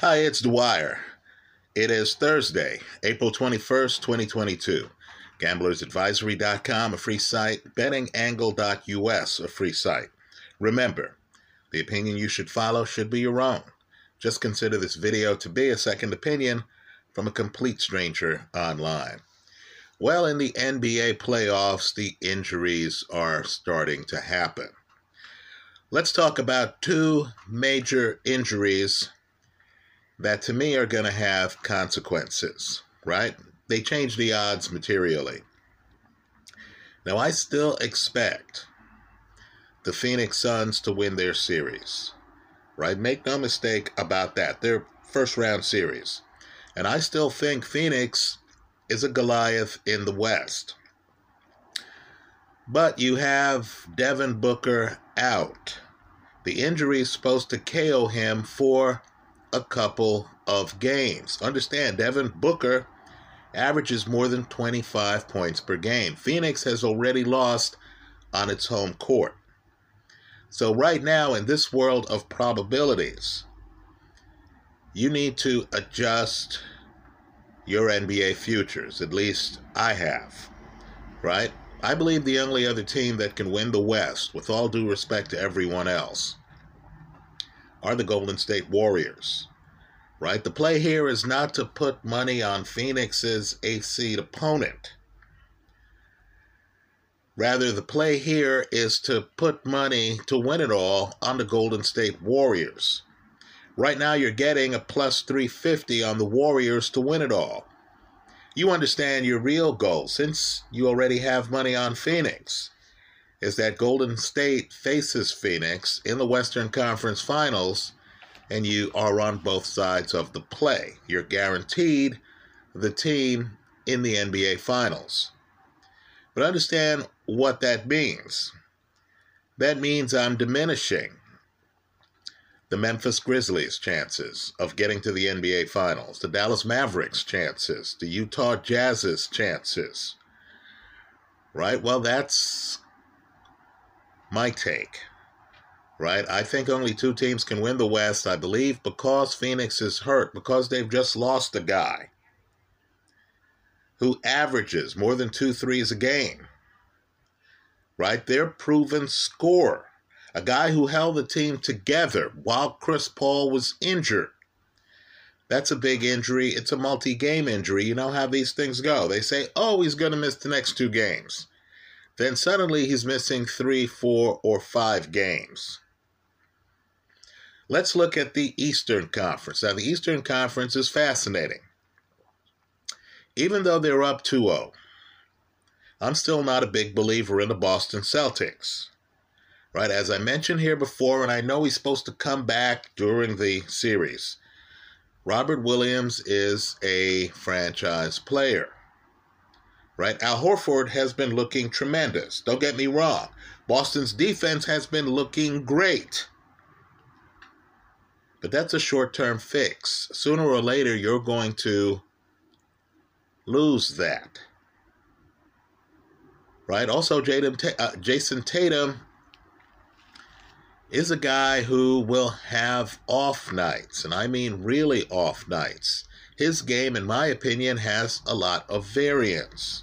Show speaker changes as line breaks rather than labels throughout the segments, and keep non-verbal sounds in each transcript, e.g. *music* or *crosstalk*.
Hi, it's Dwyer. It is Thursday, April 21st, 2022. GamblersAdvisory.com, a free site. BettingAngle.us, a free site. Remember, the opinion you should follow should be your own. Just consider this video to be a second opinion from a complete stranger online. Well, in the NBA playoffs, the injuries are starting to happen. Let's talk about two major injuries that to me are going to have consequences, right? They change the odds materially. Now, I still expect the Phoenix Suns to win their series, right? Make no mistake about that. Their first round series. And I still think Phoenix is a Goliath in the West. But you have Devin Booker out. The injury is supposed to KO him for a couple of games. Understand, Devin Booker averages more than 25 points per game. Phoenix has already lost on its home court. So, right now, in this world of probabilities, you need to adjust your NBA futures. At least I have, right? I believe the only other team that can win the West, with all due respect to everyone else, are the Golden State Warriors. Right? The play here is not to put money on Phoenix's eighth seed opponent. Rather, the play here is to put money to win it all on the Golden State Warriors. Right now, you're getting a plus 350 on the Warriors to win it all. You understand your real goal, since you already have money on Phoenix, is that Golden State faces Phoenix in the Western Conference Finals, and you are on both sides of the play. You're guaranteed the team in the NBA Finals. But understand what that means. That means I'm diminishing the Memphis Grizzlies' chances of getting to the NBA Finals, the Dallas Mavericks' chances, the Utah Jazz's chances. Right? Well, that's my take. Right? I think only two teams can win the West, I believe, because Phoenix is hurt, because they've just lost a guy who averages more than two threes a game. Right? They're proven scorer a guy who held the team together while Chris Paul was injured. That's a big injury. It's a multi game injury. You know how these things go. They say, oh, he's going to miss the next two games. Then suddenly he's missing three, four, or five games. Let's look at the Eastern Conference. Now, the Eastern Conference is fascinating. Even though they're up 2 0, I'm still not a big believer in the Boston Celtics right? As I mentioned here before, and I know he's supposed to come back during the series. Robert Williams is a franchise player, right? Al Horford has been looking tremendous. Don't get me wrong. Boston's defense has been looking great. But that's a short term fix. Sooner or later, you're going to lose that. Right? Also, uh, Jayson Tatum is a guy who will have off nights, and I mean really off nights. His game, in my opinion, has a lot of variance.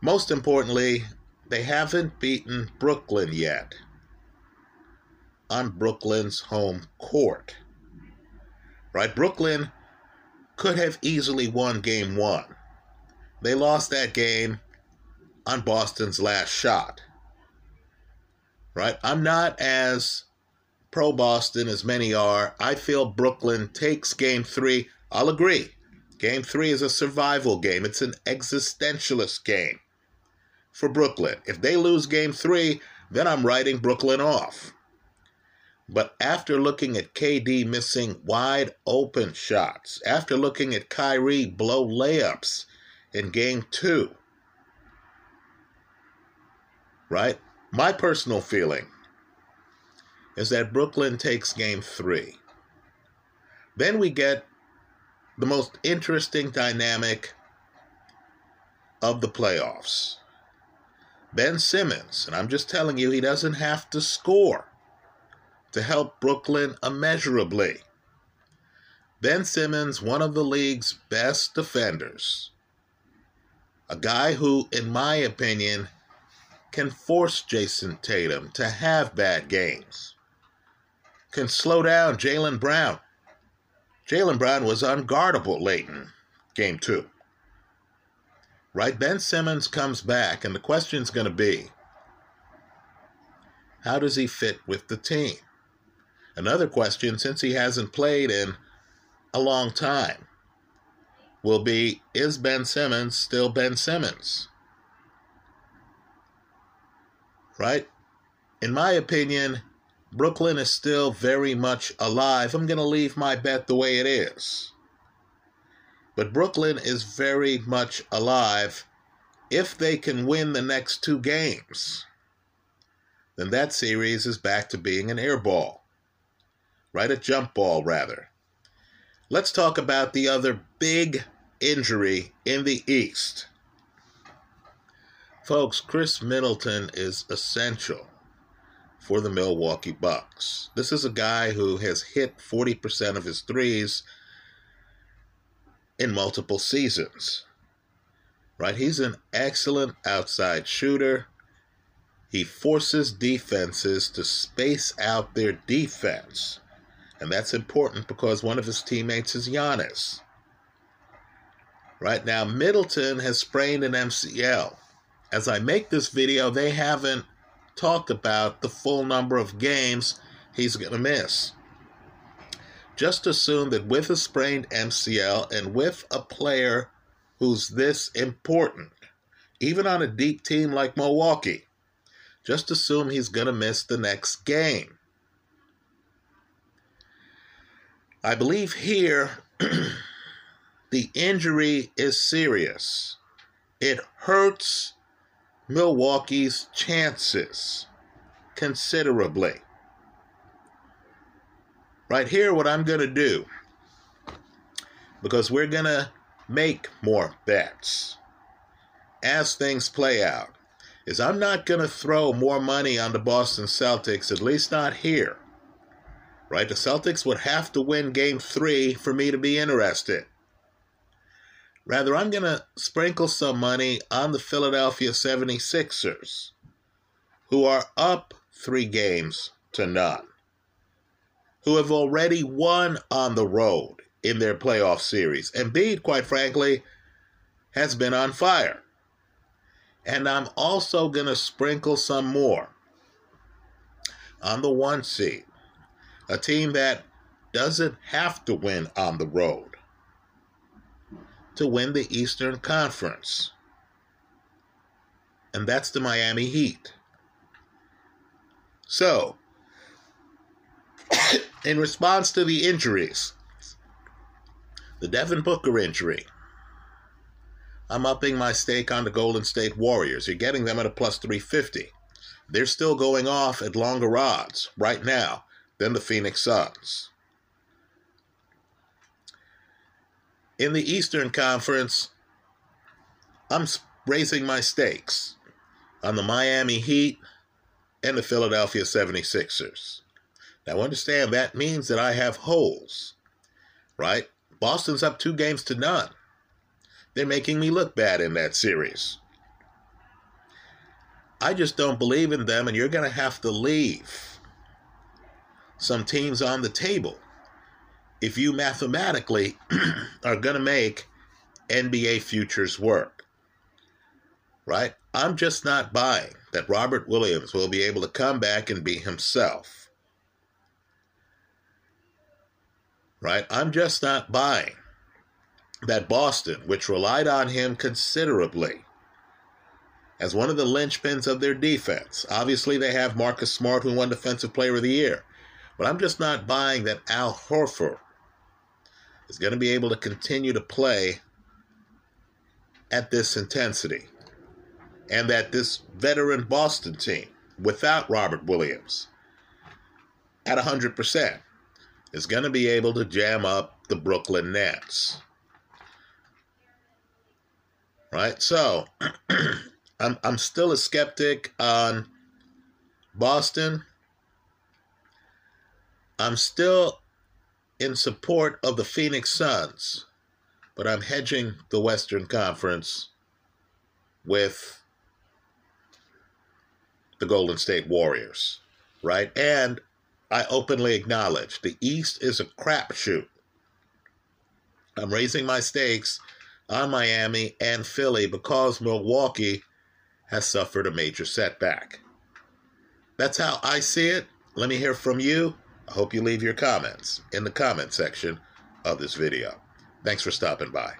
Most importantly, they haven't beaten Brooklyn yet on Brooklyn's home court. Right? Brooklyn could have easily won game one. They lost that game on Boston's last shot right? I'm not as pro Boston as many are. I feel Brooklyn takes game three. I'll agree. Game three is a survival game, it's an existentialist game for Brooklyn. If they lose game three, then I'm writing Brooklyn off. But after looking at KD missing wide open shots, after looking at Kyrie blow layups in game two, right? My personal feeling is that Brooklyn takes game three. Then we get the most interesting dynamic of the playoffs. Ben Simmons, and I'm just telling you, he doesn't have to score to help Brooklyn immeasurably. Ben Simmons, one of the league's best defenders. A guy who, in my opinion, can force Jayson Tatum to have bad games. Can slow down Jaylen Brown. Jaylen Brown was unguardable late in game two. Right? Ben Simmons comes back, and the question's going to be how does he fit with the team? Another question, since he hasn't played in a long time, will be Is Ben Simmons still Ben Simmons? Right? In my opinion, Brooklyn is still very much alive. I'm going to leave my bet the way it is. But Brooklyn is very much alive if they can win the next two games. Then that series is back to being an air ball. Right? A jump ball, rather. Let's talk about the other big injury in the East. Folks, Khris Middleton is essential for the Milwaukee Bucks. This is a guy who has hit 40% of his threes in multiple seasons. Right? He's an excellent outside shooter. He forces defenses to space out their defense. And that's important because one of his teammates is Giannis. Right now, Middleton has sprained an MCL. As I make this video, they haven't talked about the full number of games he's going to miss just assume that with a sprained MCL and with a player who's this important, even on a deep team like Milwaukee, just assume he's going to miss the next game. I believe here *clears throat* the injury is serious. It hurts Milwaukee's chances considerably. Right here, what I'm going to do, because we're going to make more bets as things play out, is I'm not going to throw more money on the Boston Celtics, at least not here. Right? The Celtics would have to win game three for me to be interested. Rather, I'm going to sprinkle some money on the Philadelphia 76ers, who are up three games to none who have already won on the road in their playoff series. Embiid, quite frankly, has been on fire. And I'm also going to sprinkle some more on the one seed, a team that doesn't have to win on the road to win the Eastern Conference. And that's the Miami Heat. So, in response to the injuries, the Devin Booker injury, I'm upping my stake on the Golden State Warriors. You're getting them at a plus 350. They're still going off at longer odds right now than the Phoenix Suns. In the Eastern Conference, I'm raising my stakes on the Miami Heat and the Philadelphia 76ers. Now, understand that means that I have holes, right? Boston's up two games to none. They're making me look bad in that series. I just don't believe in them, and you're going to have to leave some teams on the table if you mathematically *clears throat* are going to make NBA futures work. Right? I'm just not buying that Robert Williams will be able to come back and be himself. Right? I'm just not buying that Boston, which relied on him considerably as one of the linchpins of their defense. Obviously, they have Marcus Smart, who won Defensive Player of the Year. But I'm just not buying that Al Horford is going to be able to continue to play at this intensity. And that this veteran Boston team, without Robert Williams, at 100%, is going to be able to jam up the Brooklyn Nets. Right? So, *clears throat* I'm, I'm still a skeptic on Boston. I'm still in support of the Phoenix Suns, but I'm hedging the Western Conference with the Golden State Warriors, right? And I openly acknowledge the East is a crapshoot. I'm raising my stakes on Miami and Philly because Milwaukee has suffered a major setback. That's how I see it. Let me hear from you. I hope you leave your comments in the comment section of this video. Thanks for stopping by.